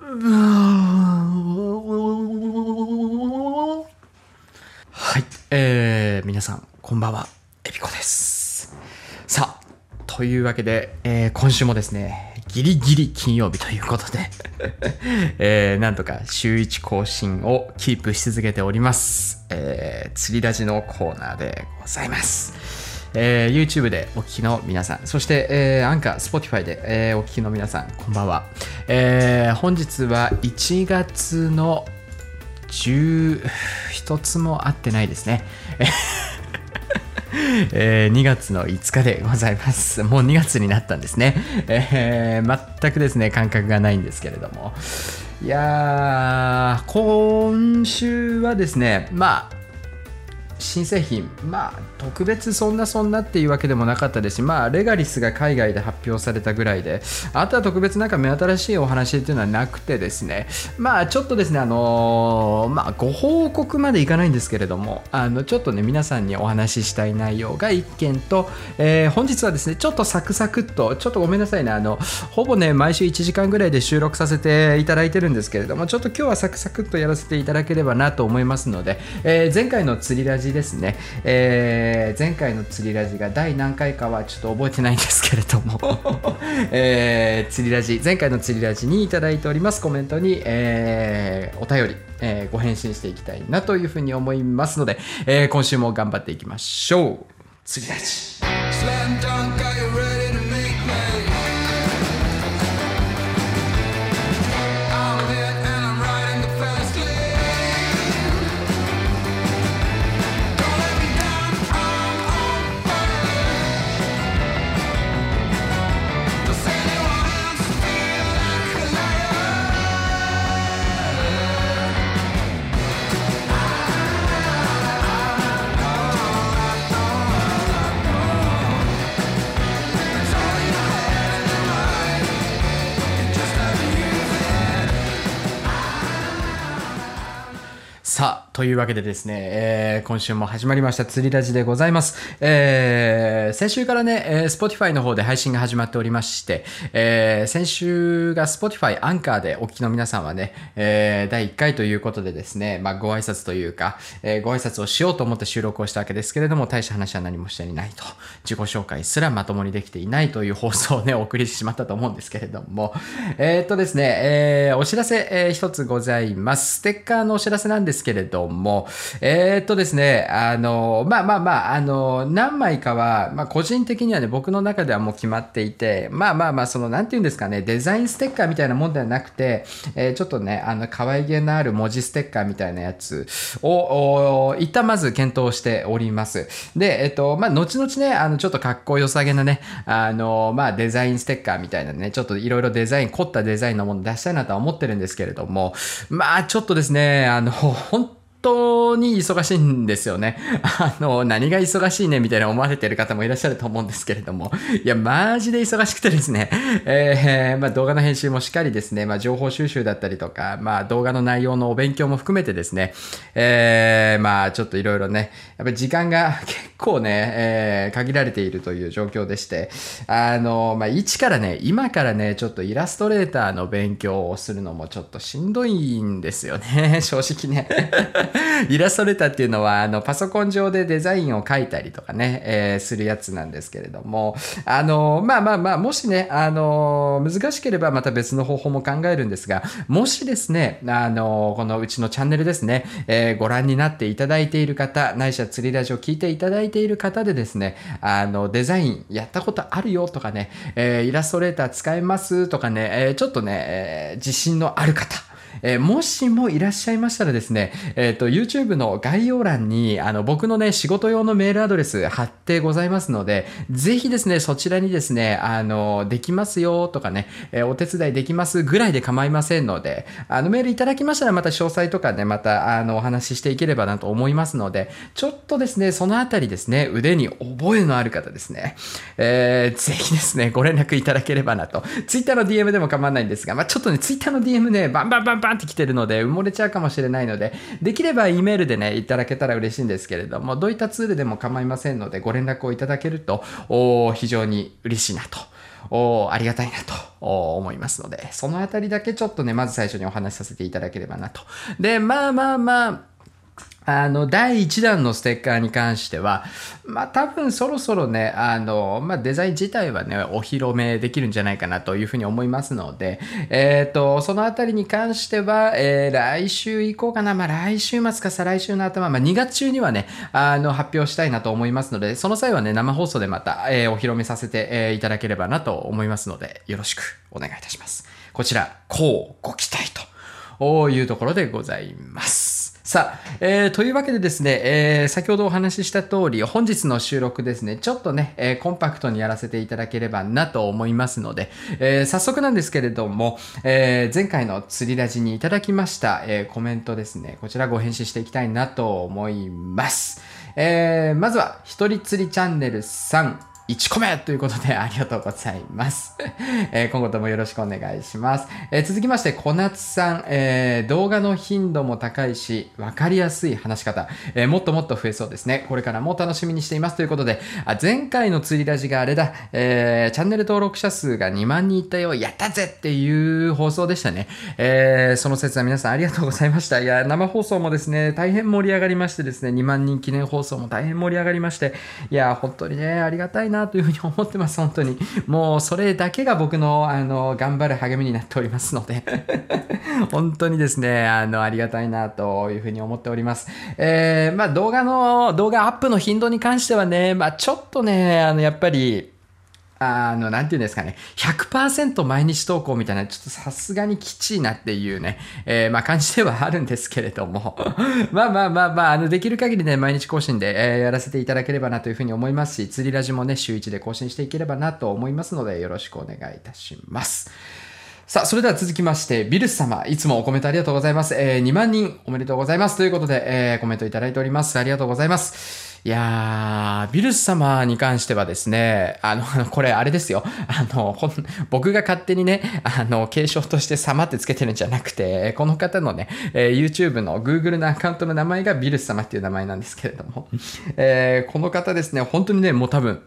はい、えー、皆さん、こんばんは、えびこです。さあ、というわけで、えー、今週もですね、ギリギリ金曜日ということで えー、なんとか週1更新をキープし続けております。えー、釣りラジのコーナーでございます。えー、YouTube でお聞きの皆さん、そして、えー、アンカー、Spotify で、えー、お聞きの皆さん、こんばんは。えー、本日は1月の11つも合ってないですね。えー、2月の5日でございます。もう2月になったんですね。えー、全くですね、感覚がないんですけれども。いやー、今週はですね、まあ、新製品、まあ、特別そんなそんなっていうわけでもなかったですし、まあ、レガリスが海外で発表されたぐらいで、あとは特別なんか目新しいお話っていうのはなくてですね、まあ、ちょっとですね、あのー、まあ、ご報告までいかないんですけれども、あの、ちょっとね、皆さんにお話ししたい内容が1件と、えー、本日はですね、ちょっとサクサクっと、ちょっとごめんなさいね、あの、ほぼね、毎週1時間ぐらいで収録させていただいてるんですけれども、ちょっと今日はサクサクっとやらせていただければなと思いますので、えー、前回の釣りラジですね、えー、前回の釣りラジが第何回かはちょっと覚えてないんですけれども。えー、釣りラジ前回の釣りラジに頂いておりますコメントに、えー、お便り、えー、ご返信していきたいなというふうに思いますので、えー、今週も頑張っていきましょう。釣りラジ。というわけでですね、えー、今週も始まりました釣りラジでございます。えー、先週からね、えー、Spotify の方で配信が始まっておりまして、えー、先週が Spotify アンカーでお聞きの皆さんはね、えー、第1回ということでですね、まあ、ご挨拶というか、えー、ご挨拶をしようと思って収録をしたわけですけれども、大した話は何もしていないと、自己紹介すらまともにできていないという放送をね、お送りしてしまったと思うんですけれども、えー、っとですね、えー、お知らせ、えー、一つございます。ステッカーのお知らせなんですけれども、もえー、っとですね、あの、まあまあまあ、あの、何枚かは、まあ個人的にはね、僕の中ではもう決まっていて、まあまあまあ、その、なんて言うんですかね、デザインステッカーみたいなもんではなくて、えー、ちょっとね、あの、可愛げのある文字ステッカーみたいなやつを、一旦まず検討しております。で、えっと、まあ、後々ね、あの、ちょっとかっこよさげなね、あの、まあ、デザインステッカーみたいなね、ちょっといろいろデザイン、凝ったデザインのもの出したいなとは思ってるんですけれども、まあ、ちょっとですね、あの、本当に忙しいんですよね。あの、何が忙しいねみたいな思われてる方もいらっしゃると思うんですけれども、いや、マジで忙しくてですね、えー、まあ、動画の編集もしっかりですね、まあ、情報収集だったりとか、まあ、動画の内容のお勉強も含めてですね、えー、まあ、ちょっといろいろね、やっぱり時間が結構ね、えー、限られているという状況でして、あの、まあ、一からね、今からね、ちょっとイラストレーターの勉強をするのもちょっとしんどいんですよね、正直ね。イラストレーターっていうのは、あの、パソコン上でデザインを書いたりとかね、えー、するやつなんですけれども、あの、まあまあまあ、もしね、あの、難しければまた別の方法も考えるんですが、もしですね、あの、このうちのチャンネルですね、えー、ご覧になっていただいている方、ないしは釣りラジオ聞いていただいている方でですね、あの、デザインやったことあるよとかね、えー、イラストレーター使えますとかね、えー、ちょっとね、えー、自信のある方、えー、もしもいらっしゃいましたらですね、えっ、ー、と、YouTube の概要欄に、あの、僕のね、仕事用のメールアドレス貼ってございますので、ぜひですね、そちらにですね、あの、できますよとかね、えー、お手伝いできますぐらいで構いませんので、あの、メールいただきましたらまた詳細とかね、また、あの、お話ししていければなと思いますので、ちょっとですね、そのあたりですね、腕に覚えのある方ですね、えー、ぜひですね、ご連絡いただければなと。Twitter の DM でも構わないんですが、まあちょっとね、Twitter の DM ね、バンバンバンンバンって来てるので埋もれちゃうかもしれないので、できれば E メールでね、いただけたら嬉しいんですけれども、どういったツールでも構いませんので、ご連絡をいただけると、非常に嬉しいなと。おありがたいなと思いますので、そのあたりだけちょっとね、まず最初にお話しさせていただければなと。で、まあまあまあ、あの、第1弾のステッカーに関しては、まあ多分そろそろね、あの、まあデザイン自体はね、お披露目できるんじゃないかなというふうに思いますので、えっ、ー、と、そのあたりに関しては、えー、来週以降かな、まあ来週末か再来週の頭、まあ2月中にはね、あの、発表したいなと思いますので、その際はね、生放送でまた、えー、お披露目させて、えー、いただければなと思いますので、よろしくお願いいたします。こちら、こうご期待というところでございます。さあ、えー、というわけでですね、えー、先ほどお話しした通り、本日の収録ですね、ちょっとね、えー、コンパクトにやらせていただければなと思いますので、え早速なんですけれども、え前回の釣りラジにいただきました、えコメントですね、こちらご返信していきたいなと思います。えまずは、一人釣りチャンネルさん、1個目ということでありがとうございます。えー、今後ともよろしくお願いします。えー、続きまして、小夏さん、えー、動画の頻度も高いし、わかりやすい話し方、えもっともっと増えそうですね。これからも楽しみにしていますということで、あ前回の釣りラジがあれだ、えチャンネル登録者数が2万人いったよ、やったぜっていう放送でしたね。えその説は皆さんありがとうございました。いや、生放送もですね、大変盛り上がりましてですね、2万人記念放送も大変盛り上がりまして、いや、本当にね、ありがたいななというふうに思ってます、本当に。もうそれだけが僕のあの頑張る励みになっておりますので 本当にですね、あの、ありがたいなというふうに思っております。えー、まあ動画の、動画アップの頻度に関してはね、まあちょっとね、あの、やっぱり、あの、なんていうんですかね、100%毎日投稿みたいな、ちょっとさすがにきちいなっていうね、えー、まあ感じではあるんですけれども、まあまあまあまあ、あの、できる限りね、毎日更新で、えー、やらせていただければなというふうに思いますし、釣りラジもね、週1で更新していければなと思いますので、よろしくお願いいたします。さあ、それでは続きまして、ビルス様、いつもコメントありがとうございます。えー、2万人おめでとうございます。ということで、えー、コメントいただいております。ありがとうございます。いやー、ビルス様に関してはですね、あの、これあれですよ。あの、僕が勝手にね、あの、継承として様ってつけてるんじゃなくて、この方のね、えー、YouTube の Google のアカウントの名前がビルス様っていう名前なんですけれども、えー、この方ですね、本当にね、もう多分、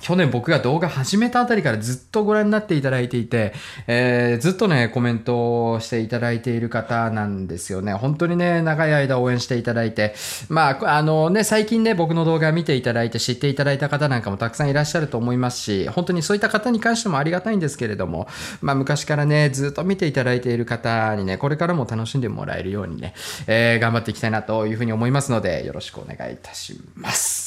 去年僕が動画始めたあたりからずっとご覧になっていただいていて、えー、ずっとね、コメントをしていただいている方なんですよね。本当にね、長い間応援していただいて、まあ、あのね、最近ね、僕の動画見ていただいて知っていただいた方なんかもたくさんいらっしゃると思いますし、本当にそういった方に関してもありがたいんですけれども、まあ、昔からね、ずっと見ていただいている方にね、これからも楽しんでもらえるようにね、えー、頑張っていきたいなというふうに思いますので、よろしくお願いいたします。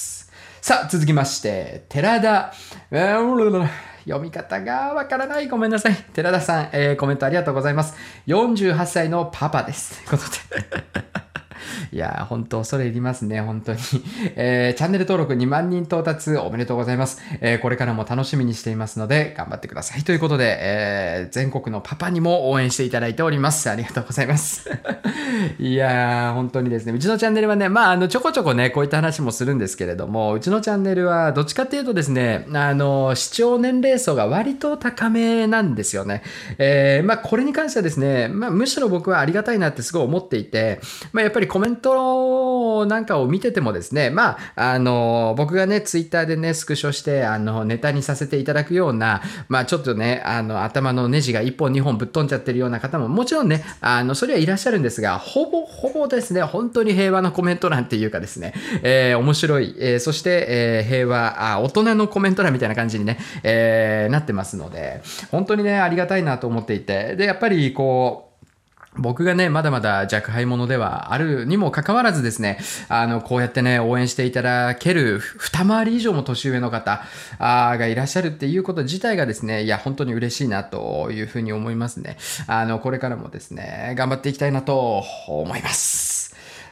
さあ、続きまして、寺田、読み方がわからない。ごめんなさい。寺田さん、えー、コメントありがとうございます。48歳のパパです。ということでいやー、本当恐れ入りますね、本当に。えー、チャンネル登録2万人到達おめでとうございます。えー、これからも楽しみにしていますので、頑張ってください。ということで、えー、全国のパパにも応援していただいております。ありがとうございます。いやー、本当にですね、うちのチャンネルはね、まあ、あの、ちょこちょこね、こういった話もするんですけれども、うちのチャンネルは、どっちかっていうとですね、あの、視聴年齢層が割と高めなんですよね。えー、まあ、これに関してはですね、まあ、むしろ僕はありがたいなってすごい思っていて、まあ、やっぱりコメントなんかを見ててもですね、まあ、あの、僕がね、ツイッターでね、スクショして、あの、ネタにさせていただくような、まあ、ちょっとね、あの、頭のネジが1本2本ぶっ飛んじゃってるような方も、もちろんね、あの、それはいらっしゃるんですが、ほぼほぼですね、本当に平和なコメント欄っていうかですね、えー、面白い、えー、そして、えー、平和あ、大人のコメント欄みたいな感じにね、え、なってますので、本当にね、ありがたいなと思っていて、で、やっぱりこう、僕がね、まだまだ若輩者ではあるにもかかわらずですね、あの、こうやってね、応援していただける二回り以上も年上の方あがいらっしゃるっていうこと自体がですね、いや、本当に嬉しいなというふうに思いますね。あの、これからもですね、頑張っていきたいなと思います。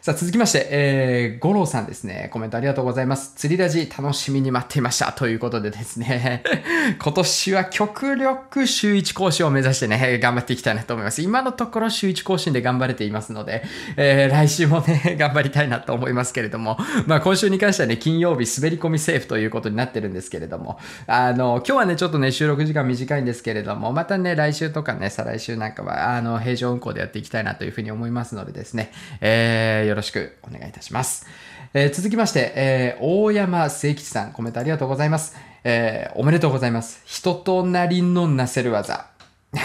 さあ続きまして、えー、五郎さんですね。コメントありがとうございます。釣りラジ楽しみに待っていました。ということでですね、今年は極力週1更新を目指してね、頑張っていきたいなと思います。今のところ週1更新で頑張れていますので、えー、来週もね、頑張りたいなと思いますけれども、まあ今週に関してはね、金曜日滑り込みセーフということになってるんですけれども、あの、今日はね、ちょっとね、収録時間短いんですけれども、またね、来週とかね、再来週なんかは、あの、平常運行でやっていきたいなというふうに思いますのでですね、えー、ろしくお願いいたします。えー、続きまして、えー、大山誠吉さん、コメントありがとうございます。えー、おめでとうございます。人となりのなせる技。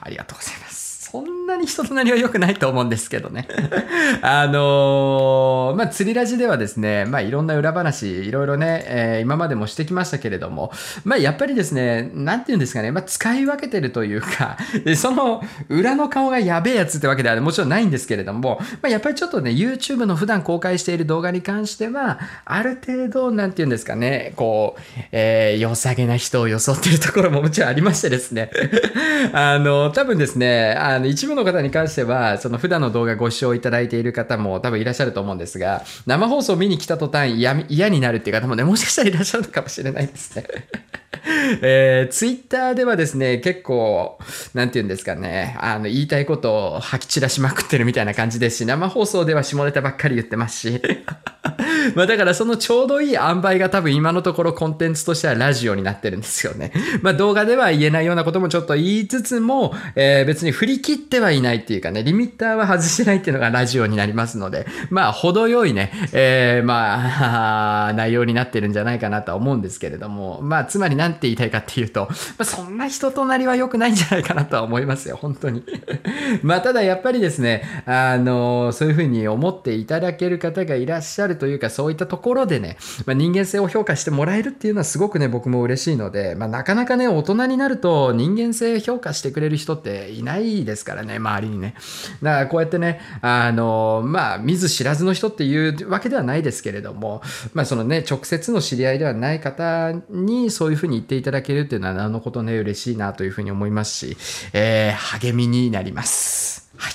ありがとうございます。そんなに人となりは良くないと思うんですけどね。あのーまあ、釣りラジではですね、まあ、いろんな裏話、いろいろね、えー今までもしてきましたけれども、まあ、やっぱりですね、なんて言うんですかね、まあ、使い分けてるというか、その裏の顔がやべえやつってわけではもちろんないんですけれども、まあ、やっぱりちょっとね、YouTube の普段公開している動画に関しては、ある程度、なんて言うんですかね、こう、えー良さげな人を装ってるところももちろんありましてですね、あの、多分ですね、あの、一部の方に関しては、その普段の動画ご視聴いただいている方も多分いらっしゃると思うんですが、生放送見に来た途端嫌になるっていう方もね、もしかしたらいらっしゃるのかもしれないですね。えー、ツイッターではですね、結構、なんて言うんですかね、あの、言いたいことを吐き散らしまくってるみたいな感じですし、生放送では下ネタばっかり言ってますし、まあだからそのちょうどいい塩梅が多分今のところコンテンツとしてはラジオになってるんですよね。まあ動画では言えないようなこともちょっと言いつつも、えー別に振り切ってはいないっていうかね、リミッターは外してないっていうのがラジオになりますので、まあ程よいね、えーまあ、内容になってるんじゃないかなとは思うんですけれども、まあつまり何て言いたいかっていうと、まあそんな人となりは良くないんじゃないかなとは思いますよ、本当に。まあただやっぱりですね、あの、そういうふうに思っていただける方がいらっしゃるというか、そういったところでね、まあ、人間性を評価してもらえるっていうのはすごくね、僕も嬉しいので、まあなかなかね、大人になると人間性評価してくれる人っていないですからね、周りにね。だからこうやってね、あの、まあ見ず知らずの人っていうわけではないですけれども、まあそのね、直接の知り合いではない方にそういうふうに言っていただけるっていうのは、なのことね、嬉しいなというふうに思いますし、えー励みになります。はい。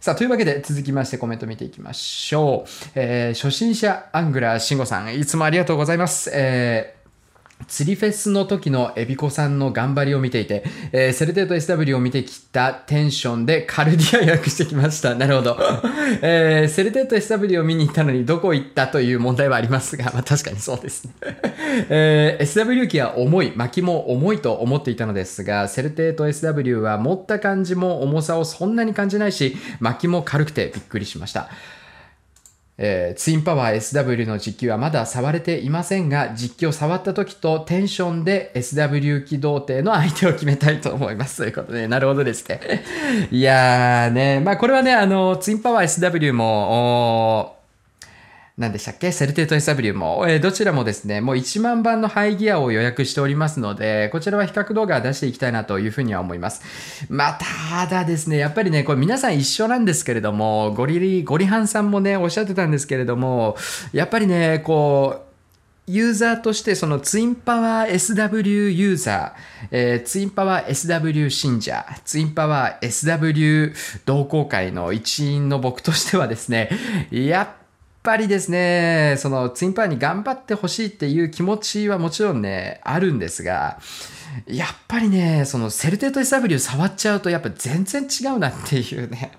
さあ、というわけで続きましてコメント見ていきましょう。えー初心者アングラー慎吾さん、いつもありがとうございます。えー釣りフェスの時のエビコさんの頑張りを見ていて、えーセルテート SW を見てきたテンションでカルディア予約してきました。なるほど。えーセルテート SW を見に行ったのにどこ行ったという問題はありますが、まあ確かにそうですね。えー SW 機は重い、巻きも重いと思っていたのですが、セルテート SW は持った感じも重さをそんなに感じないし、巻きも軽くてびっくりしました。えーツインパワー SW の実機はまだ触れていませんが、実機を触った時とテンションで SW 機動艇の相手を決めたいと思います。ということで、なるほどですね。いやーね、まあこれはね、あの、ツインパワー SW も、何でしたっけ？セルテート SW も、えーどちらもですね、もう1万番のハイギアを予約しておりますので、こちらは比較動画出していきたいなというふうには思います。まあ、ただですね、やっぱりね、これ皆さん一緒なんですけれども、ゴリリ、ゴリハンさんもね、おっしゃってたんですけれども、やっぱりね、こう、ユーザーとしてそのツインパワー SW ユーザー、えーツインパワー SW 信者、ツインパワー SW 同好会の一員の僕としてはですね、やっぱりですね、そのツインパワーに頑張ってほしいっていう気持ちはもちろんね、あるんですが、やっぱりね、そのセルテート SW 触っちゃうとやっぱ全然違うなっていうね。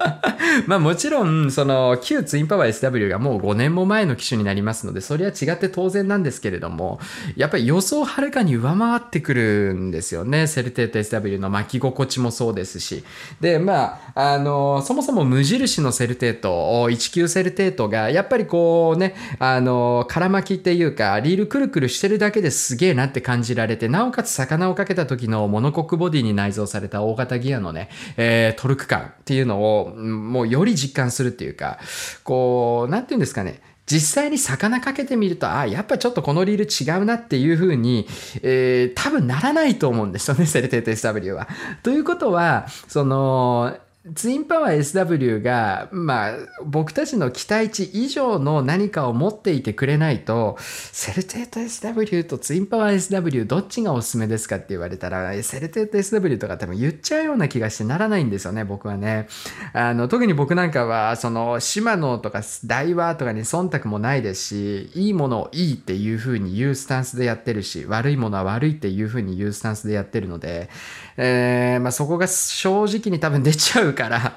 まあもちろん、その旧ツインパワー SW がもう5年も前の機種になりますので、それは違って当然なんですけれども、やっぱり予想をはるかに上回ってくるんですよね。セルテート SW の巻き心地もそうですし。で、まあ、あの、そもそも無印のセルテート、19セルテートが、やっぱりこうね、あの、空巻きっていうか、リールくるくるしてるだけですげえなって感じられて、なおかつ魚をかけた時のモノコックボディに内蔵された大型ギアのね、えートルク感っていうのを、もうより実感するっていうか、こう、なんていうんですかね、実際に魚かけてみると、あ、やっぱちょっとこのリール違うなっていう風に、えー多分ならないと思うんですよね、セルテート SW は。ということは、その、ツインパワー SW が、まあ、僕たちの期待値以上の何かを持っていてくれないと、セルテート SW とツインパワー SW どっちがおすすめですかって言われたら、セルテート SW とか多分言っちゃうような気がしてならないんですよね、僕はね。あの、特に僕なんかは、その、シマノとかダイワとかに忖度もないですし、いいものをいいっていう風に言うスタンスでやってるし、悪いものは悪いっていう風に言うスタンスでやってるので、えーまあ、そこが正直に多分出ちゃうから、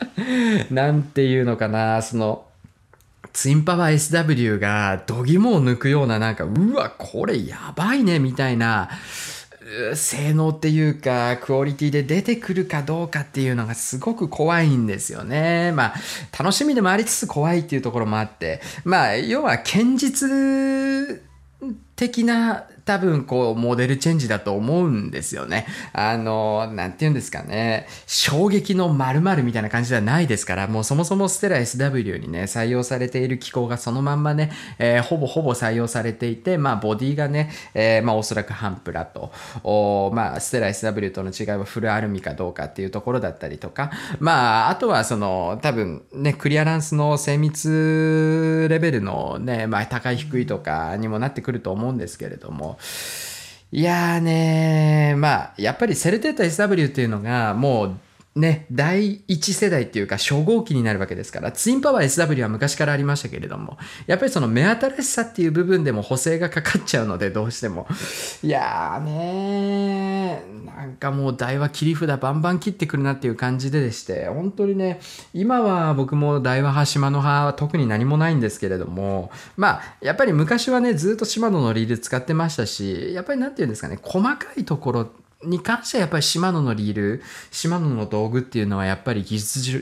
なんていうのかな、その、ツインパワー SW が度肝を抜くようななんか、うわ、これやばいね、みたいな、性能っていうか、クオリティで出てくるかどうかっていうのがすごく怖いんですよね。まあ、楽しみでもありつつ怖いっていうところもあって、まあ、要は堅実的な多分こうモデルチェンジだと思うんですよね。あの、なんて言うんですかね。衝撃の〇〇みたいな感じではないですから、もうそもそもステラ SW にね、採用されている機構がそのまんまね、えー、ほぼほぼ採用されていて、まあボディがね、えー、まあおそらくハンプラと、おまあステラ SW との違いはフルアルミかどうかっていうところだったりとか、まああとはその多分ね、クリアランスの精密レベルのね、まあ高い低いとかにもなってくると思うんですけれども、いやーね、まあ、やっぱりセルテータ SW っていうのが、もう、ね、第一世代っていうか初号機になるわけですから、ツインパワー SW は昔からありましたけれども、やっぱりその目新しさっていう部分でも補正がかかっちゃうので、どうしても。いやーねー、なんかもう台は切り札バンバン切ってくるなっていう感じででして、本当にね、今は僕も台は島の派は特に何もないんですけれども、まあ、やっぱり昔はね、ずっと島野のリール使ってましたし、やっぱりなんていうんですかね、細かいところに関してはやっぱりシマノのリール、シマノの道具っていうのはやっぱり技術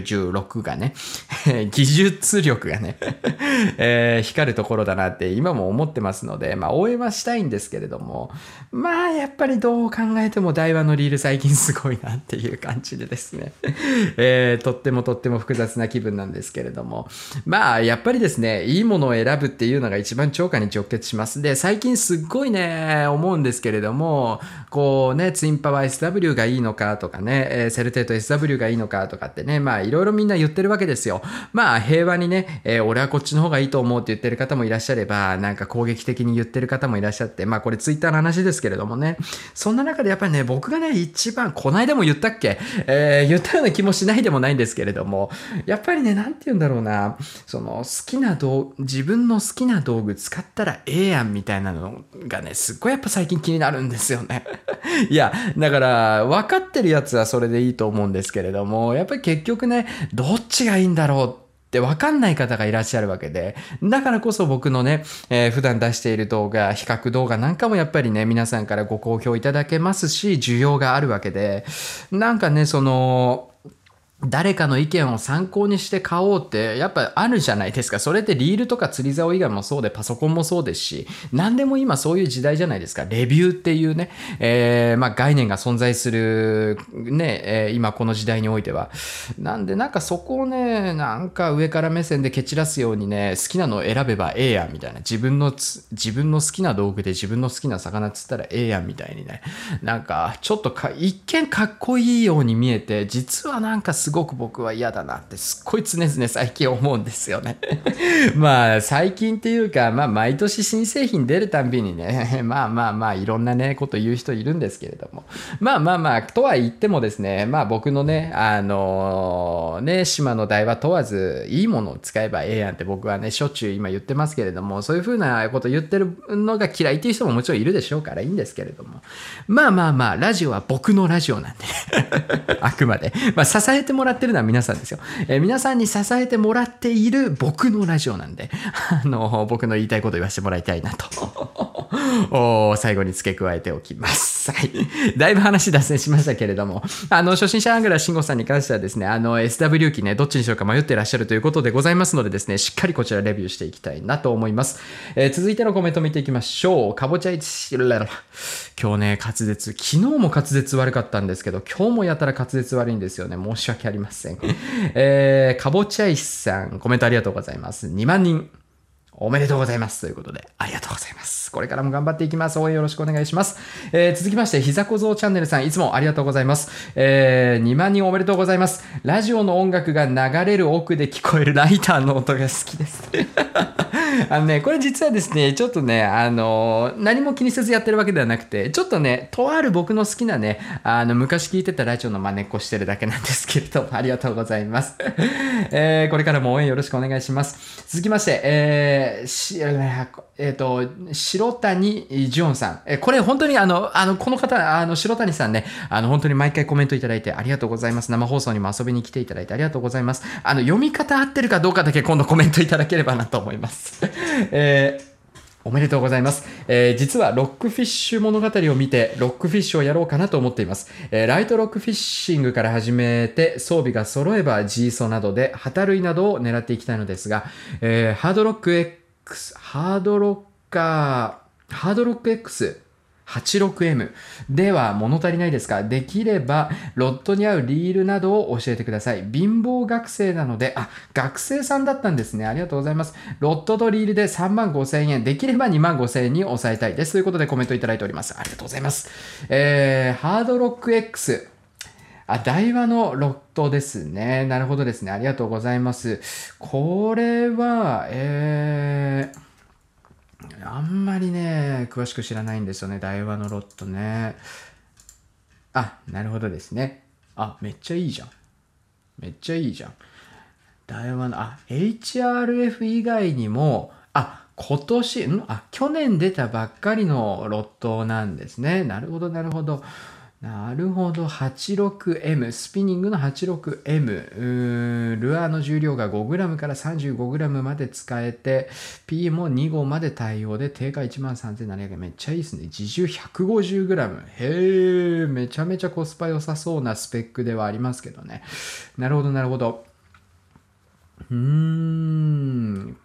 力がね、技術力がね えー、光るところだなって今も思ってますので、まあ応援はしたいんですけれども、まあやっぱりどう考えても台湾のリール最近すごいなっていう感じでですね、えー、とってもとっても複雑な気分なんですけれども、まあやっぱりですね、いいものを選ぶっていうのが一番釣果に直結します。で、最近すっごいね、思うんですけれども、こうこうね、ツインパワー SW がいいのかとかね、えー、セルテート SW がいいのかとかってね、まあいろいろみんな言ってるわけですよ。まあ平和にね、えー、俺はこっちの方がいいと思うって言ってる方もいらっしゃれば、なんか攻撃的に言ってる方もいらっしゃって、まあこれツイッターの話ですけれどもね、そんな中でやっぱりね、僕がね、一番、こないだも言ったっけ？えー、言ったような気もしないでもないんですけれども、やっぱりね、なんて言うんだろうな、その好きな道、自分の好きな道具使ったらええやんみたいなのがね、すっごいやっぱ最近気になるんですよね。いや、だから、分かってるやつはそれでいいと思うんですけれども、やっぱり結局ね、どっちがいいんだろうって分かんない方がいらっしゃるわけで、だからこそ僕のね、えー、普段出している動画、比較動画なんかもやっぱりね、皆さんからご好評いただけますし、需要があるわけで、なんかね、その、誰かの意見を参考にして買おうってやっぱあるじゃないですか。それってリールとか釣り竿以外もそうでパソコンもそうですし、何でも今そういう時代じゃないですか。レビューっていうね、えー、まあ概念が存在するね、えー、今この時代においては。なんでなんかそこをね、なんか上から目線で蹴散らすようにね、好きなのを選べばええやんみたいな。自分の自分の好きな道具で自分の好きな魚釣ったらええやんみたいにね。なんかちょっとか一見かっこいいように見えて、実はなんかすごごく僕は嫌だなってすっごい常々最近思うんですよね まあ最近っていうか、まあ毎年新製品出るたんびにね、まあまあまあいろんなね、こと言う人いるんですけれども。まあまあまあ、とは言ってもですね、まあ僕のね、あの、ね、島の台は問わず、いいものを使えばええやんって僕はね、しょっちゅう今言ってますけれども、そういうふうなこと言ってるのが嫌いっていう人ももちろんいるでしょうからいいんですけれども。まあまあまあ、ラジオは僕のラジオなんで、あくまで。まあ支えてももらってるのは皆さんですよ。えー、皆さんに支えてもらっている僕のラジオなんで、あの、僕の言いたいこと言わせてもらいたいなと 最後に付け加えておきます。はい。だいぶ話脱線しましたけれども、あの、初心者アングラー慎吾さんに関してはですね、あの、SW 機ね、どっちにしようか迷ってらっしゃるということでございますのでですね、しっかりこちらレビューしていきたいなと思います。えー、続いてのコメント見ていきましょう。かぼちゃ一、今日ね、滑舌、昨日も滑舌悪かったんですけど、今日もやたら滑舌悪いんですよね。申し訳ありません。えー、かぼちゃ石さん、コメントありがとうございます。2万人。おめでとうございます。ということで、ありがとうございます。これからも頑張っていきます。応援よろしくお願いします。えー、続きまして、ひざこぞうチャンネルさん、いつもありがとうございます。えー、2万人おめでとうございます。ラジオの音楽が流れる奥で聞こえるライターの音が好きです。あのね、これ実はですね、ちょっとね、あの、何も気にせずやってるわけではなくて、ちょっとね、とある僕の好きなね、あの、昔聞いてたラジオの真似っこしてるだけなんですけれども、ありがとうございます。えー、これからも応援よろしくお願いします。続きまして、えー、し、えっ、ー、と、白谷ジオンさん。えー、これ本当にあの、あの、この方、あの、白谷さんね、あの、本当に毎回コメントいただいてありがとうございます。生放送にも遊びに来ていただいてありがとうございます。あの、読み方合ってるかどうかだけ今度コメントいただければなと思います。えーおめでとうございます。えー、実はロックフィッシュ物語を見て、ロックフィッシュをやろうかなと思っています。えー、ライトロックフィッシングから始めて、装備が揃えば G ソなどで、旗類などを狙っていきたいのですが、えー、ハードロック X、ハードロッカー、ハードロック X。86M では物足りないですか？できればロットに合うリールなどを教えてください。貧乏学生なので、あ、学生さんだったんですね。ありがとうございます。ロットとリールで3万5千円、できれば2万5千円に抑えたいです。ということでコメントいただいております。ありがとうございます。えー、ハードロック X。あ、台湾のロットですね。なるほどですね。ありがとうございます。これは、えー、あんまりね、詳しく知らないんですよね、台湾のロットね。あ、なるほどですね。あ、めっちゃいいじゃん。めっちゃいいじゃん。台湾の、あ、HRF 以外にも、あ、今年、ん？あ、去年出たばっかりのロットなんですね。なるほど、なるほど。なるほど。86M。スピニングの 86M。ルアーの重量が 5g から 35g まで使えて、P も2号まで対応で、定価13,700円。めっちゃいいですね。自重 150g。へえ、めちゃめちゃコスパ良さそうなスペックではありますけどね。なるほど、なるほど。うーん。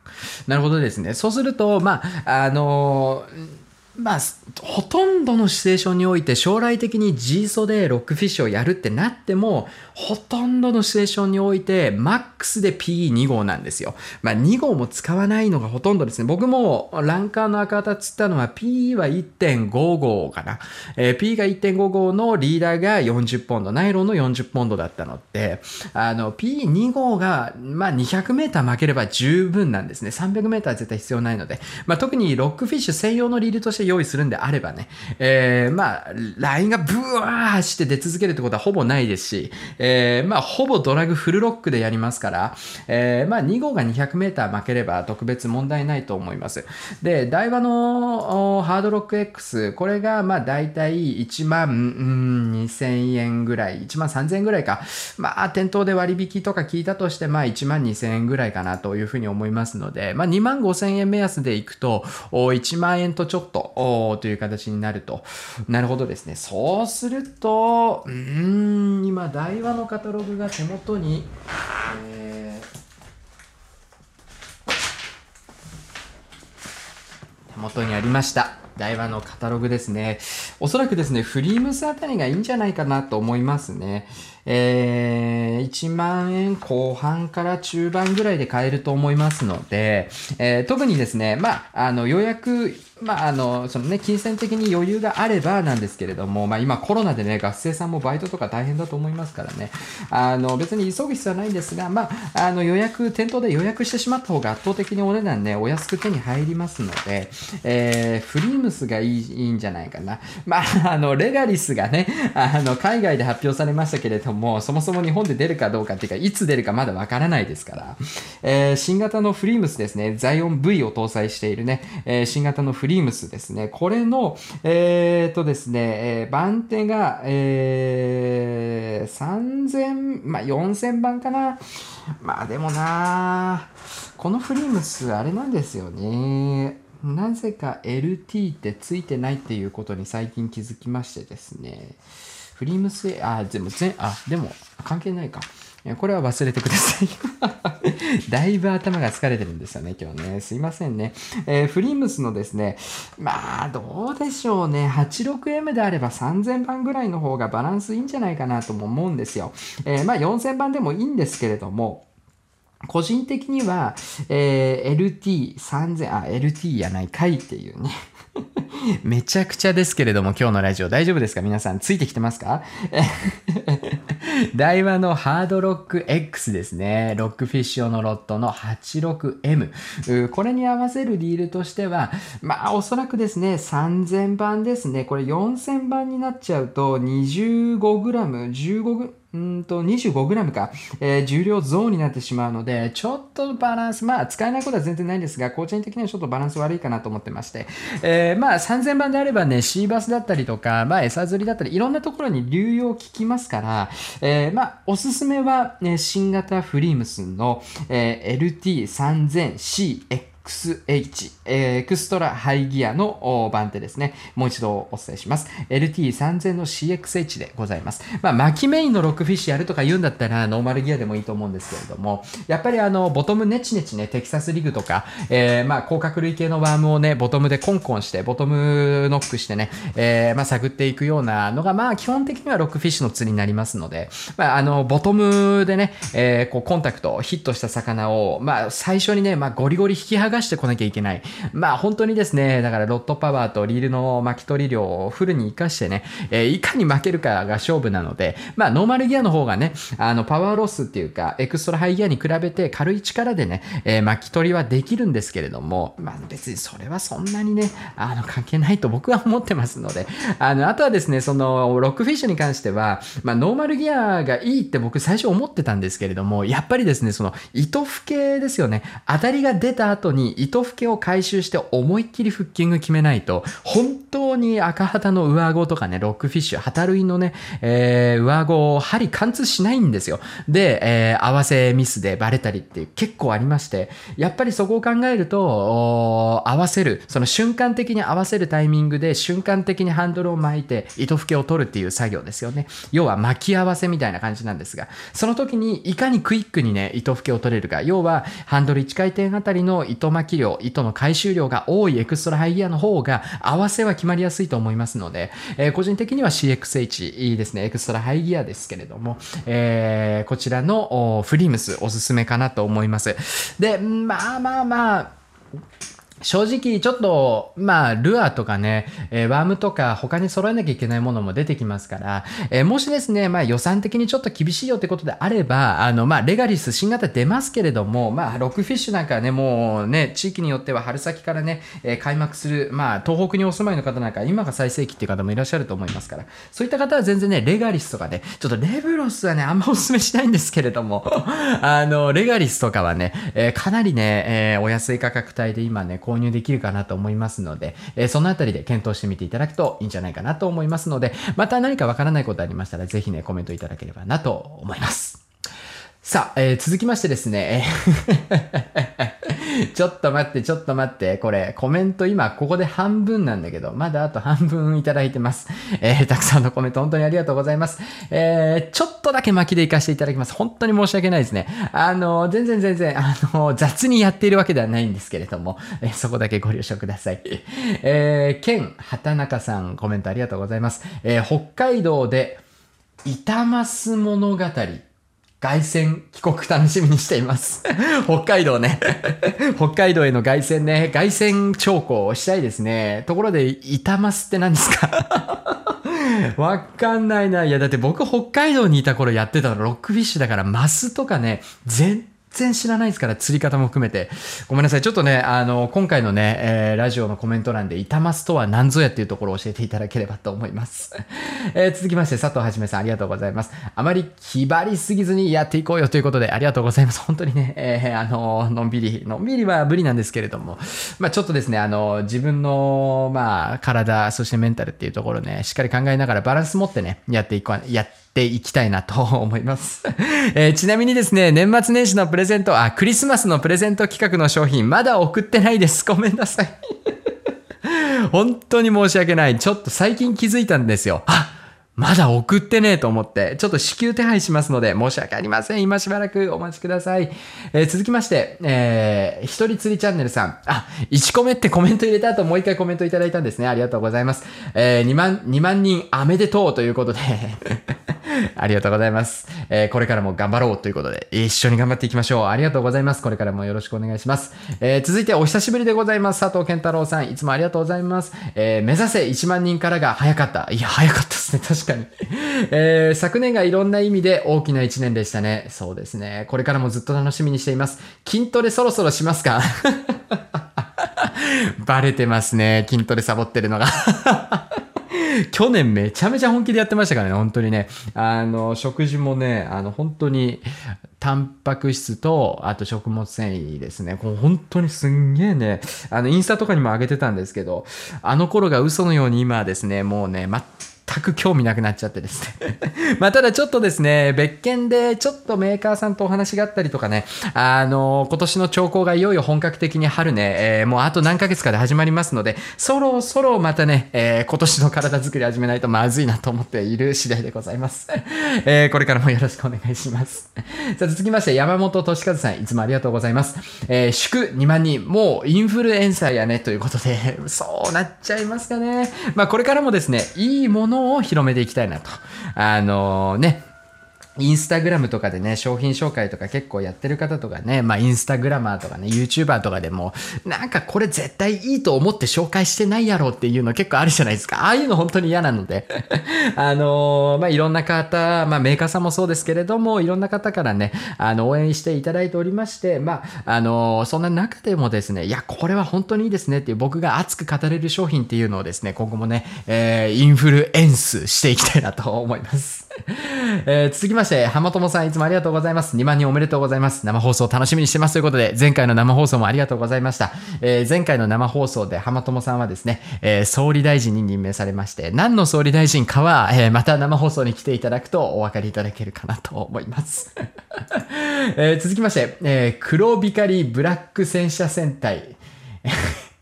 なるほどですね。そうすると、まあ、あのーまあ、ほとんどのシチュエーションにおいて将来的に G ソでロックフィッシュをやるってなっても、ほとんどのシチュエーションにおいて、マックスで P2 号なんですよ。まあ、2号も使わないのがほとんどですね。僕もランカーの赤旗つったのは P は1.5号かな。えー、P が1.5号のリーダーが40ポンド、ナイロンの40ポンドだったので、あの、P2 号が、まあ、200メーター負ければ十分なんですね。300メーター絶対必要ないので。まあ、特にロックフィッシュ専用のリールとして用意するんであればね、えー、まあ、ラインがブワー走って出続けるってことはほぼないですし、えー、まあ、ほぼドラグフルロックでやりますから、えー、まあ、2号が 200m 負ければ特別問題ないと思います。で、台場のハードロック X、これが、まあ、大体1万、うん、2000円ぐらい、1万3000円ぐらいか。まあ、店頭で割引とか聞いたとして、まあ、1万2000円ぐらいかなというふうに思いますので、まあ、2万5000円目安でいくと、1万円とちょっと、おという形になると。なるほどですね。そうすると、うーん、今、台湾のカタログが手元に、えー、手元にありました。台湾のカタログですね。おそらくですね、フリームスあたりがいいんじゃないかなと思いますね。えー、1万円後半から中盤ぐらいで買えると思いますので、えー、特にですね、まあ、あの、予約まあ、あの、そのね、金銭的に余裕があればなんですけれども、まあ今コロナでね、学生さんもバイトとか大変だと思いますからね、あの、別に急ぐ必要はないんですが、まあ、あの予約、店頭で予約してしまった方が圧倒的にお値段ね、お安く手に入りますので、えー、フリームスがいいいいんじゃないかな。まあ、あの、レガリスがね、あの、海外で発表されましたけれども、そもそも日本で出るかどうかっていうか、いつ出るかまだわからないですから、えー、新型のフリームスですね、ザイオン V を搭載しているね、えー、新型のフリームスリームスですね。これの、えー、っとですね、えー、番手が、えー、3000、まあ、4000番かな。まあでもなこのフリームス、あれなんですよね。なぜか LT ってついてないっていうことに最近気づきましてですね。フリームス、あ、でも全、あ、でも関係ないか。これは忘れてください。だいぶ頭が疲れてるんですよね、今日ね。すいませんね。えー、フリームスのですね、まあ、どうでしょうね。86M であれば3000番ぐらいの方がバランスいいんじゃないかなとも思うんですよ。えー、まあ、4000番でもいいんですけれども、個人的には、えー、LT3000、あ、LT やないかいっていうね。めちゃくちゃですけれども、今日のラジオ大丈夫ですか？皆さん、ついてきてますか？台湾のハードロック X ですね。ロックフィッシュ用のロットの 86M。これに合わせるリールとしては、まあ、おそらくですね、3000番ですね。これ4000番になっちゃうと、25g、15g、うんと 25g か、えー、重量増になってしまうので、ちょっとバランス、まあ使えないことは全然ないんですが、個人的にはちょっとバランス悪いかなと思ってまして、えー、まあ3000番であればね、シーバスだったりとか、まあ餌釣りだったり、いろんなところに流用効きますから、えー、まあおすすめは、ね、新型フリームスの、えー、 LT3000 CXH、エクストラハイギアの番手ですね。もう一度お伝えします。LT3000 の CXH でございます。まあ、巻きメインのロックフィッシュやるとか言うんだったら、ノーマルギアでもいいと思うんですけれども、やっぱりあの、ボトムネチネチね、テキサスリグとか、えー、まあ、甲殻類系のワームをね、ボトムでコンコンして、ボトムノックしてね、えー、まあ、探っていくようなのが、まあ、基本的にはロックフィッシュの釣りになりますので、まあ、あの、ボトムでね、えー、こう、コンタクト、ヒットした魚を、まあ、最初にね、まあ、ゴリゴリ引き剥がしてこなきゃいけない。まあ、本当にですね、だからロッドパワーとリールの巻き取り量をフルに活かしてね、えー、いかに巻けるかが勝負なので、まあ、ノーマルギアの方がね、あの、パワーロスっていうか、エクストラハイギアに比べて軽い力でね、えー、巻き取りはできるんですけれども、まあ、別にそれはそんなにね、あの、関係ないと僕は思ってますので、あの、あとはですね、その、ロックフィッシュに関しては、まあ、ノーマルギアがいいって僕最初思ってたんですけれども、やっぱりですね、その、糸吹けですよね。当たりが出た後に糸吹けを回収して思いっきりフッキング決めないと、本当に赤旗の上顎とかね、ロックフィッシュ、旗類のね、えー、上顎を針貫通しないんですよ。で、えー、合わせミスでバレたりって結構ありまして、やっぱりそこを考えると、合わせる、その瞬間的に合わせるタイミングで瞬間的にハンドルを巻いて糸フケを取るっていう作業ですよね。要は巻き合わせみたいな感じなんですが、その時にいかにクイックにね、糸フケを取れるか。要は、ハンドル1回転あたりの糸巻き量、糸の回収量が多いエクストラハイギアの方が合わせは決まりやすいと思いますので、えー、個人的には CXH ですね。エクストラハイギアですけれども、えー、こちらのフリームスおすすめかなと思います。で、まあまあまあ、正直ちょっと、まあ、ルアーとかね、えー、ワームとか他に揃えなきゃいけないものも出てきますから、えー、もしですね、まあ予算的にちょっと厳しいよってことであれば、あの、まあ、レガリス新型出ますけれども、まあ、ロックフィッシュなんかね、もうね、地域によっては春先からね、えー、開幕する、まあ、東北にお住まいの方なんか、今が最盛期っていう方もいらっしゃると思いますから、そういった方は全然ね、レガリスとかね、ちょっとレブロスはね、あんまお勧めしないんですけれども、あの、レガリスとかはね、えー、かなりね、えー、お安い価格帯で今ね、購入できるかなと思いますので、え、そのあたりで検討してみていただくといいんじゃないかなと思いますので、また何かわからないことありましたら、ぜひね、コメントいただければなと思います。さあ、えー、続きましてですね、ちょっと待って、ちょっと待って、これ、コメント今、ここで半分なんだけど、まだあと半分いただいてます。えー、たくさんのコメント本当にありがとうございます。えー、ちょっとだけ巻きで行かせていただきます。本当に申し訳ないですね。あの、全然全然、あの、雑にやっているわけではないんですけれども、えー、そこだけご了承ください。えー、ケン、畑中さん、コメントありがとうございます。えー、北海道で、板ます物語。凱旋帰国楽しみにしています。北海道ね。北海道への凱旋ね。凱旋兆候をしたいですね。ところで、板ますって何ですか？わかんないな。いや、だって僕北海道にいた頃やってたのロックフィッシュだから、マスとかね、全然知らないですから、釣り方も含めて。ごめんなさい。ちょっとね、あの、今回のね、えー、ラジオのコメント欄で、板マスとは何ぞやっていうところを教えていただければと思います。えー、続きまして、佐藤はじめさん、ありがとうございます。あまり気張りすぎずにやっていこうよということで、ありがとうございます。本当にね、えー、あの、のんびり、のんびりは無理なんですけれども、まあちょっとですね、あの、自分の、まあ、体、そしてメンタルっていうところね、しっかり考えながらバランス持ってね、やっていこう、やって、ていきたいなと思います。えー、ちなみにですね、年末年始のプレゼント、あ、クリスマスのプレゼント企画の商品、まだ送ってないです。ごめんなさい。本当に申し訳ない。ちょっと最近気づいたんですよ。あまだ送ってねえと思って、ちょっと支給手配しますので、申し訳ありません。今しばらくお待ちください。えー、続きまして、えー、一人釣りチャンネルさん。あ、1個目ってコメント入れた後もう一回コメントいただいたんですね。ありがとうございます。えー、2万、2万人おめでとうということで ありがとうございます。えー、これからも頑張ろうということで、一緒に頑張っていきましょう。ありがとうございます。これからもよろしくお願いします。えー、続いてお久しぶりでございます。佐藤健太郎さん、いつもありがとうございます。えー、目指せ1万人からが早かった。いや、早かったですね。確かに。かにえー、昨年がいろんな意味で大きな1年でしたね。そうですね。これからもずっと楽しみにしています。筋トレそろそろしますか？バレてますね。筋トレサボってるのが 去年めちゃめちゃ本気でやってましたからね、本当にね。あの、食事もね、あの、本当に、タンパク質と、あと食物繊維ですね。こう本当にすんげえね、あの、インスタとかにも上げてたんですけど、あの頃が嘘のように今はですね、もうね、全く興味なくなっちゃってですね まあ、ただちょっとですね、別件でちょっとメーカーさんとお話があったりとかね、あの、今年の兆候がいよいよ本格的に春ね、えー、もうあと何ヶ月かで始まりますので、そろそろまたね、えー、今年の体作り始めないとまずいなと思っている次第でございます。え、これからもよろしくお願いします。さあ、続きまして、山本俊和さん、いつもありがとうございます。え、祝2万人、もうインフルエンサーやね、ということで、そうなっちゃいますかね。まあ、これからもですね、いいものを広めていきたいなと。あのー、ね、インスタグラムとかでね、商品紹介とか結構やってる方とかね、まあインスタグラマーとかね、YouTuber とかでも、なんかこれ絶対いいと思って紹介してないやろっていうの結構あるじゃないですか。ああいうの本当に嫌なので。あのー、まあいろんな方、まあメーカーさんもそうですけれども、いろんな方からね、あの、応援していただいておりまして、まあ、あのー、そんな中でもですね、いや、これは本当にいいですねっていう僕が熱く語れる商品っていうのをですね、今後もね、えー、インフルエンスしていきたいなと思います。えー、続きまして、浜友さんいつもありがとうございます。2万人おめでとうございます。生放送楽しみにしてますということで、前回の生放送もありがとうございました。えー、前回の生放送で浜友さんはですね、えー、総理大臣に任命されまして、何の総理大臣かは、え、また生放送に来ていただくとお分かりいただけるかなと思います。え、続きまして、え、黒光ブラック戦車戦隊。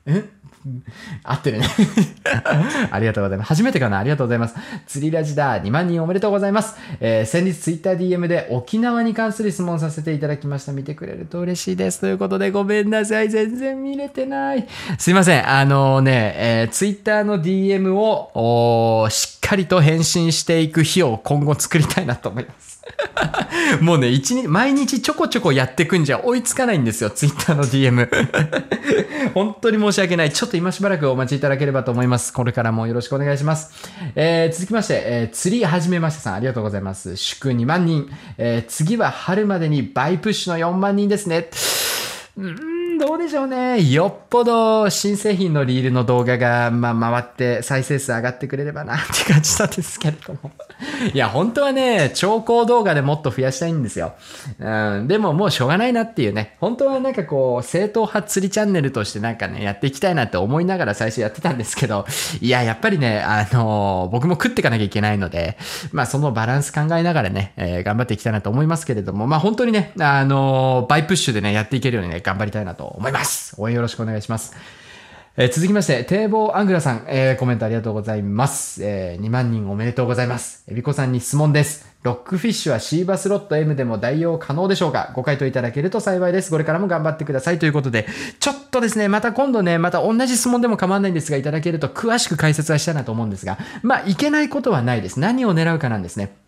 ん？合ってるね ありがとうございます。初めてかなありがとうございます。釣りラジだ。2万人おめでとうございます。えー、先日ツイッター DM で沖縄に関する質問させていただきました。見てくれると嬉しいです。ということでごめんなさい。全然見れてない。すいません。あのね、えー、ツイッターの DM をしっかりと返信していく日を今後作りたいなと思います。もうね、一日、毎日ちょこちょこやってくんじゃ追いつかないんですよ、ツイッターの DM。本当に申し訳ない。ちょっと今しばらくお待ちいただければと思います。これからもよろしくお願いします。えー、続きまして、えー、釣り始めましたさん、ありがとうございます。祝2万人。えー、次は春までにバイプッシュの4万人ですね。うんどうでしょうね。よっぽど新製品のリールの動画が、まあ、回って再生数上がってくれればなって感じなんですけれども。いや、本当はね、超高動画でもっと増やしたいんですよ。うん、でももうしょうがないなっていうね。本当はなんかこう、正統派釣りチャンネルとしてなんかね、やっていきたいなって思いながら最初やってたんですけど、いや、やっぱりね、あのー、僕も食っていかなきゃいけないので、まあそのバランス考えながらね、えー、頑張っていきたいなと思いますけれども、まあ本当にね、あのー、バイプッシュでね、やっていけるようにね、頑張りたいなと思います。応援よろしくお願いします。えー、続きまして、堤防アングラさん、えー、コメントありがとうございます。えー、2万人おめでとうございます。えびこさんに質問です。ロックフィッシュはシーバスロット M でも代用可能でしょうか？ご回答いただけると幸いです。これからも頑張ってくださいということで、ちょっとですね、また今度ね、また同じ質問でも構わないんですが、いただけると詳しく解説はしたいなと思うんですが、まあ、いけないことはないです。何を狙うかなんですね。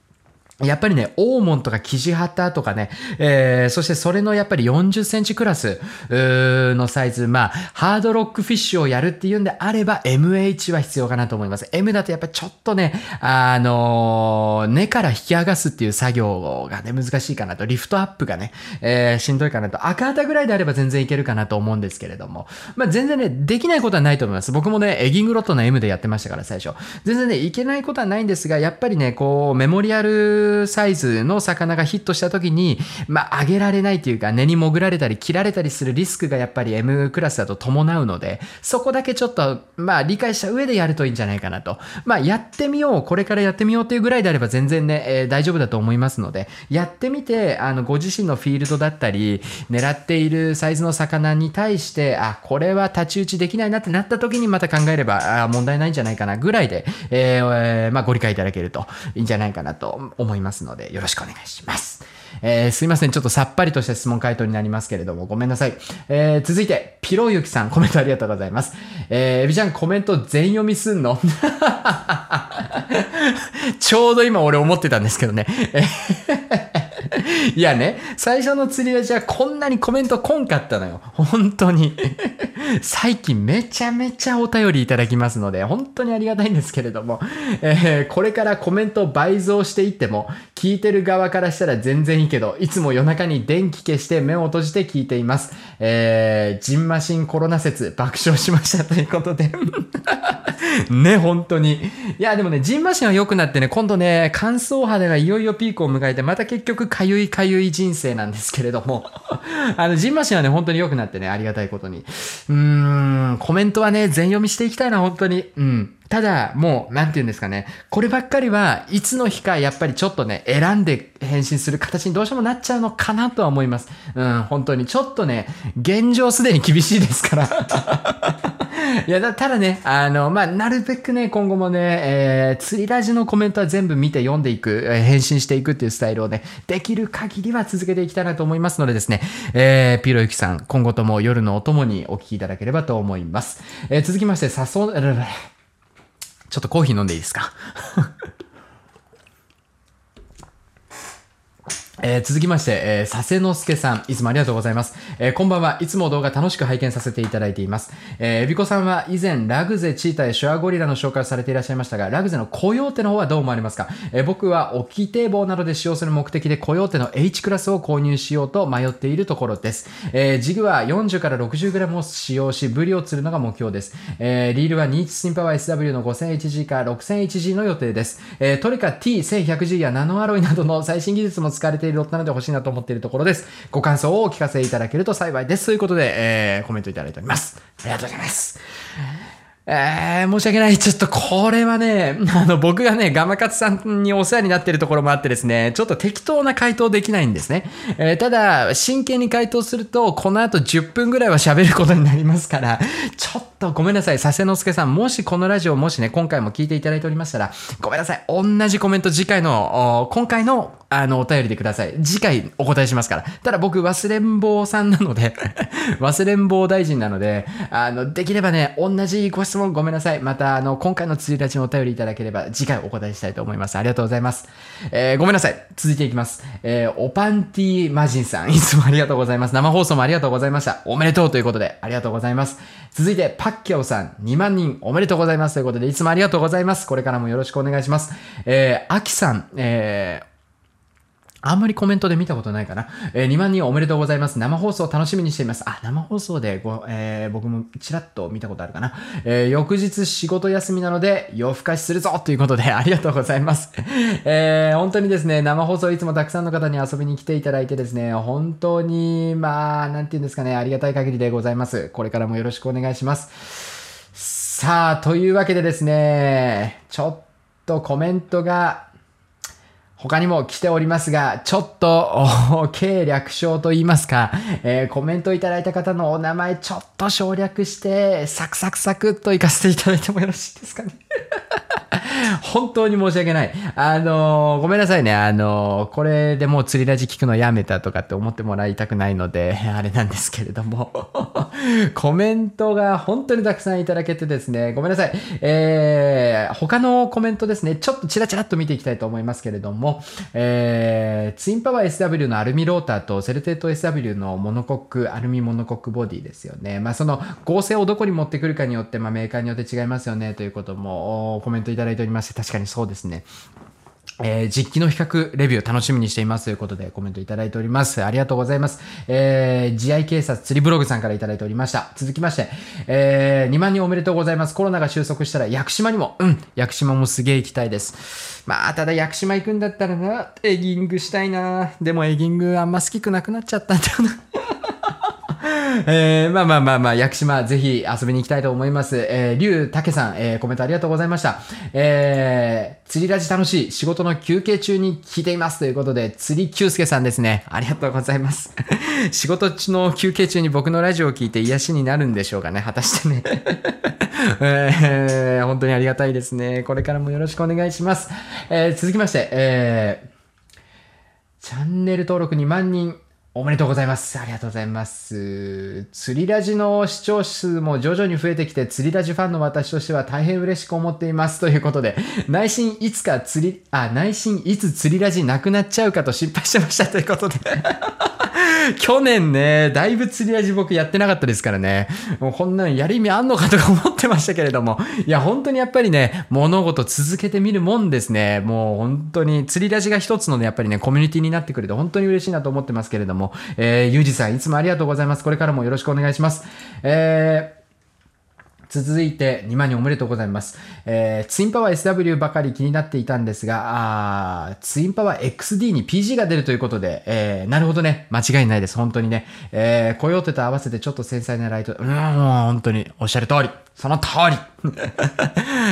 やっぱりね、オーモンとかキジハタとかね、えー、そしてそれのやっぱり40センチクラスのサイズ、まあ、ハードロックフィッシュをやるっていうんであれば、MH は必要かなと思います。M だとやっぱちょっとね、あのー、根から引き上がすっていう作業がね、難しいかなと。リフトアップがね、えー、しんどいかなと。赤旗ぐらいであれば全然いけるかなと思うんですけれども、まあ、全然ね、できないことはないと思います。僕もね、エギングロットの M でやってましたから、最初。全然ね、いけないことはないんですが、やっぱりね、こう、メモリアルサイズの魚がヒットした時に、まあ、上げられないというか、根に潜られたり切られたりするリスクがやっぱり M クラスだと伴うので、そこだけちょっと、まあ、理解した上でやるといいんじゃないかなと。まあ、やってみよう、これからやってみようっていうぐらいであれば全然ね、えー、大丈夫だと思いますので、やってみて、あの、ご自身のフィールドだったり、狙っているサイズの魚に対して、あ、これは太刀打ちできないなってなった時にまた考えれば、あ問題ないんじゃないかなぐらいで、えー、まあ、ご理解いただけるといいんじゃないかなと思いますいますので、よろしくお願いします。えー、すいません。ちょっとさっぱりとした質問回答になりますけれども、ごめんなさい。えー、続いて、ピロユキさん、コメントありがとうございます。えー、エビちゃん、コメント全読みすんの？ちょうど今俺思ってたんですけどね。いやね、最初の釣り出しはこんなにコメントこんかったのよ。本当に。最近めちゃめちゃお便りいただきますので、本当にありがたいんですけれども、えー、これからコメント倍増していっても、聞いてる側からしたら全然いいけど、いつも夜中に電気消して目を閉じて聞いています。えー、ジンマシンコロナ説爆笑しましたということで ね、本当に。いや、でもね、ジンマシンは良くなってね、今度ね、乾燥肌がいよいよピークを迎えて、また結局かゆいかゆい人生なんですけれども、あの、ジンマシンはね、本当に良くなってね、ありがたいことに。うーん、コメントはね、全読みしていきたいな、本当に。うん。ただ、もう、なんて言うんですかね。こればっかりは、いつの日か、やっぱりちょっとね、選んで返信する形にどうしてもなっちゃうのかなとは思います。うん、本当に。ちょっとね、現状すでに厳しいですから。いや、ただね、あの、まあ、なるべくね、今後もね、えー、釣りラジのコメントは全部見て読んでいく、えー、返信していくっていうスタイルをね、できる限りは続けていきたいなと思いますのでですね、えー、ピロユキさん、今後とも夜のお供にお聞きいただければと思います。えー、続きまして、さそ、ちょっとコーヒー飲んでいいですか？えー、続きまして、えー、佐世之助さん、いつもありがとうございます。えー、こんばんは。いつも動画楽しく拝見させていただいています。えー、エビコさんは以前、ラグゼ、チータやシュアゴリラの紹介をされていらっしゃいましたが、ラグゼのコヨーテの方はどう思われますか、えー、僕は沖堤防などで使用する目的でコヨーテの H クラスを購入しようと迷っているところです。えー、ジグは40から 60g を使用し、ブリを釣るのが目標です。えー、リールはニーチスインパワー SW の 5000HG か 6000HG の予定です。えー、トリカ T1100G やナノアロイなどの最新技術も使われているロットなので欲しいなと思っているところです。ご感想をお聞かせいただけると幸いです。ということで、えー、コメントいただいております。ありがとうございます。えー、申し訳ない。ちょっとこれはね、あの、僕がね、ガマカツさんにお世話になっているところもあってですね、ちょっと適当な回答できないんですね。えー、ただ、真剣に回答すると、この後10分ぐらいは喋ることになりますから、ちょっとごめんなさい。佐世之助さん、もしこのラジオもしね、今回も聞いていただいておりましたら、ごめんなさい。同じコメント次回の、今回のあの、お便りでください。次回お答えしますから。ただ僕、忘れん坊さんなので 忘れん坊大臣なので、あの、できればね、同じご質問問ごめんなさい。また、あの、今回の釣り立ちのお便りいただければ、次回お答えしたいと思います。ありがとうございます。えー、ごめんなさい。続いていきます。えー、おパンティーマジンさん、いつもありがとうございます。生放送もありがとうございました。おめでとうということで、ありがとうございます。続いて、パッキャオさん、2万人おめでとうございます。ということで、いつもありがとうございます。これからもよろしくお願いします。えー、アキさん、えー、あんまりコメントで見たことないかな。えー、2万人おめでとうございます。生放送楽しみにしています。あ、生放送でご、えー、僕もちらっと見たことあるかな。えー、翌日仕事休みなので夜更かしするぞということで ありがとうございます。えー、本当にですね、生放送いつもたくさんの方に遊びに来ていただいてですね、本当に、まあ、なんて言うんですかね、ありがたい限りでございます。これからもよろしくお願いします。さあ、というわけでですね、ちょっとコメントが他にも来ておりますが、ちょっと、計略称と言いますか、えー、コメントいただいた方のお名前ちょっと省略して、サクサクサクっと行かせていただいてもよろしいですかね。本当に申し訳ない。あのー、ごめんなさいね。あのー、これでもう釣りラジ聞くのやめたとかって思ってもらいたくないので、あれなんですけれども。コメントが本当にたくさんいただけてですね、ごめんなさい。えー、他のコメントですね、ちょっとチラチラっと見ていきたいと思いますけれども、えー、ツインパワー SW のアルミローターとセルテート SW のモノコック、アルミモノコックボディですよね。まあその剛性をどこに持ってくるかによって、まあメーカーによって違いますよねということもコメントいただいておりまして、確かにそうですね。えー、実機の比較レビュー楽しみにしていますということでコメントいただいております。ありがとうございます。えー、GI 警察釣りブログさんからいただいておりました。続きまして、えー、2万人おめでとうございます。コロナが収束したら屋久島にも、うん、屋久島もすげえ行きたいです。まあ、ただ屋久島行くんだったらな、エギングしたいな。でもエギングあんま好きくなくなっちゃったんだよな。えー、まあまあまあまあ、屋久島ぜひ遊びに行きたいと思います。えー、竜武さん、えー、コメントありがとうございました。えー、釣りラジ楽しい。仕事の休憩中に聞いています。ということで、釣り久介さんですね。ありがとうございます。仕事の休憩中に僕のラジオを聞いて癒しになるんでしょうかね。果たしてね。えー、本当にありがたいですね。これからもよろしくお願いします。えー、続きまして、えー、チャンネル登録2万人おめでとうございます。ありがとうございます。釣りラジの視聴数も徐々に増えてきて、釣りラジファンの私としては大変嬉しく思っています。ということで、内心いつか釣り、あ、内心いつ釣りラジなくなっちゃうかと心配してましたということで 去年ね、だいぶ釣り味僕やってなかったですからね。もうこんなんやる意味あんのかとか思ってましたけれども。いや、本当にやっぱりね、物事続けてみるもんですね。もう本当に釣りラジが一つのね、やっぱりね、コミュニティになってくれて本当に嬉しいなと思ってますけれども。えー、ゆうじさんいつもありがとうございます。これからもよろしくお願いします。えー、続いて2万人おめでとうございます。えー、ツインパワー SW ばかり気になっていたんですが、あツインパワー XD に PG が出るということで、えー、なるほどね。間違いないです。本当にね。えー、コヨーテと合わせてちょっと繊細なライト、うーん、もう本当におっしゃる通り。その通り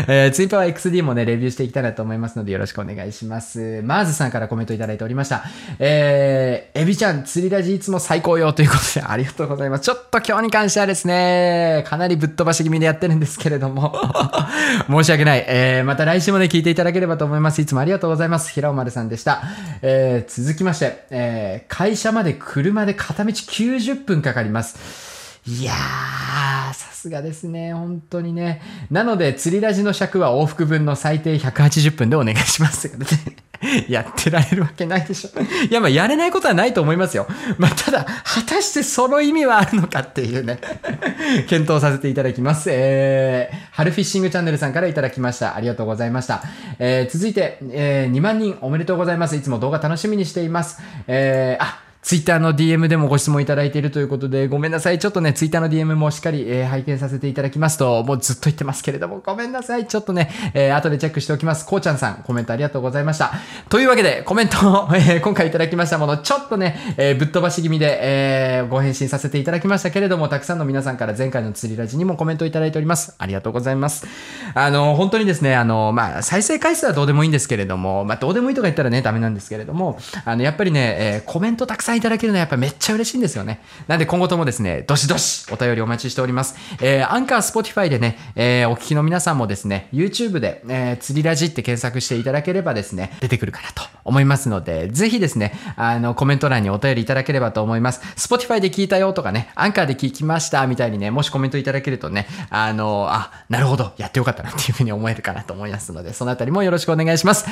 えー、ツインパワー XD もね、レビューしていきたいなと思いますのでよろしくお願いします。マーズさんからコメントいただいておりました。えー、エビちゃん、釣りラジいつも最高よということでありがとうございます。ちょっと今日に関してはですね、かなりぶっ飛ばし気味でやってるんですけれども、申し訳ない。えー、また来週もね、聞いていただければと思います。いつもありがとうございます。平尾丸さんでした。えー、続きまして、えー、会社まで車で片道90分かかります。いやー、さすがですね。本当にね。なので、釣りラジの尺は往復分の最低180分でお願いします。やってられるわけないでしょ。いや、まあ、やれないことはないと思いますよ。まあ、ただ、果たしてその意味はあるのかっていうね、検討させていただきます。えー、春フィッシングチャンネルさんからいただきました。ありがとうございました。えー、続いて、えー、2万人おめでとうございます。いつも動画楽しみにしています。えー、あ、ツイッターの DM でもご質問いただいているということで、ごめんなさい。ちょっとね、ツイッターの DM もしっかり、えー拝見させていただきますと、もうずっと言ってますけれども、ごめんなさい。ちょっとね、えー後でチェックしておきます。こうちゃんさん、コメントありがとうございました。というわけで、コメントを、えー今回いただきましたもの、ちょっとね、えーぶっ飛ばし気味で、えーご返信させていただきましたけれども、たくさんの皆さんから前回の釣りラジにもコメントいただいております。ありがとうございます。あの、本当にですね、あの、まあ、再生回数はどうでもいいんですけれども、まあ、どうでもいいとか言ったらね、ダメなんですけれども、あの、やっぱりね、えーコメントたくさんいただけるのはやっぱめっちゃ嬉しいんですよね。なんで今後ともですね、どしどしお便りお待ちしております。えー Anchor、Spotify でね、えーお聞きの皆さんもですね、YouTube で、えー釣りラジって検索していただければですね、出てくるかなと思いますので、ぜひですね、あの、コメント欄にお便りいただければと思います。Spotify で聞いたよとかね、アンカーで聞きましたみたいにね、もしコメントいただけるとね、あの、あ、なるほど、やってよかったなっていうふうに思えるかなと思いますので、そのあたりもよろしくお願いします。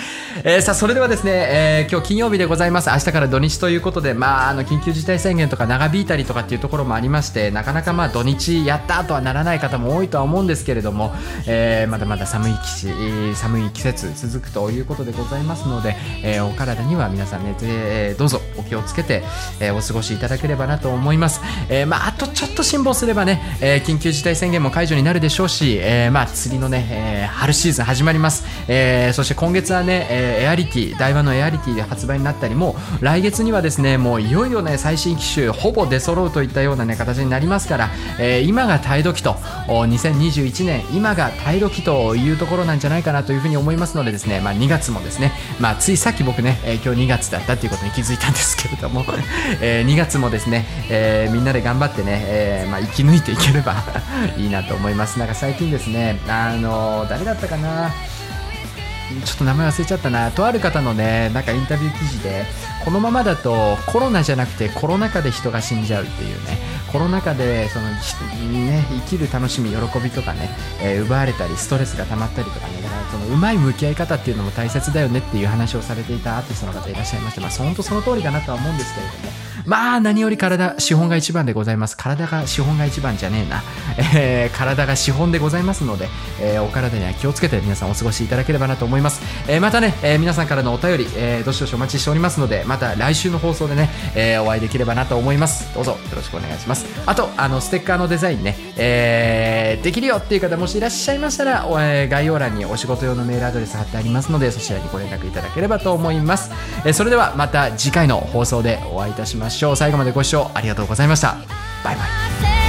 えーさあ、それではですね、えー今日金曜日でございます。明日から土日ということで、まあ、あの、緊急事態宣言とか長引いたりとかっていうところもありまして、なかなかまあ、土日やったとはならない方も多いとは思うんですけれども、えーまだまだ寒い季寒い季節続くということでございますので、えーお体には皆さんね、えーどうぞお気をつけて、えーお過ごしいただければなと思います。えーまあ、あとちょっと辛抱すればね、えー緊急事態宣言も解除になるでしょうし、えーまあ、釣りのね、えー春シーズン始まります。えーそして今月はね、えーエアリティ、台湾のエアリティで発売になったり、もう来月にはですね、もういよいよね、最新機種、ほぼ出揃うといったようなね、形になりますから、えー今が耐え時と、お2021年、今が耐え時というところなんじゃないかなというふうに思いますのでですね、まあ、2月もですね、まあ、ついさっき僕ね、えー今日2月だったっていうことに気づいたんですけれども、えー2月もですね、えーみんなで頑張ってね、えーまあ、生き抜いていければ いいなと思います。なんか最近ですね、あの誰だったかな、ちょっと名前忘れちゃったな、とある方のね、なんかインタビュー記事で、このままだとコロナじゃなくてコロナ禍で人が死んじゃうっていうね、コロナ禍でその、ね、生きる楽しみ、喜びとかね、えー奪われたり、ストレスが溜まったりとかね、だからそのうまい向き合い方っていうのも大切だよねっていう話をされていたアーティストの方いらっしゃいまして、まあ、本当その通りだなとは思うんですけれども、まあ、何より体、資本が一番でございます。体が資本が一番じゃねえな。えー体が資本でございますので、えーお体には気をつけて皆さんお過ごしいただければなと思います。えーまたね、えー皆さんからのお便り、えーどしどしお待ちしておりますので、また来週の放送でね、えーお会いできればなと思います。どうぞよろしくお願いします。あと、あの、ステッカーのデザインね、えーできるよっていう方もしいらっしゃいましたら、え概要欄にお仕事用のメールアドレス貼ってありますので、そちらにご連絡いただければと思います。えーそれではまた次回の放送でお会いいたしましょう。最後までご視聴ありがとうございました。バイバイ。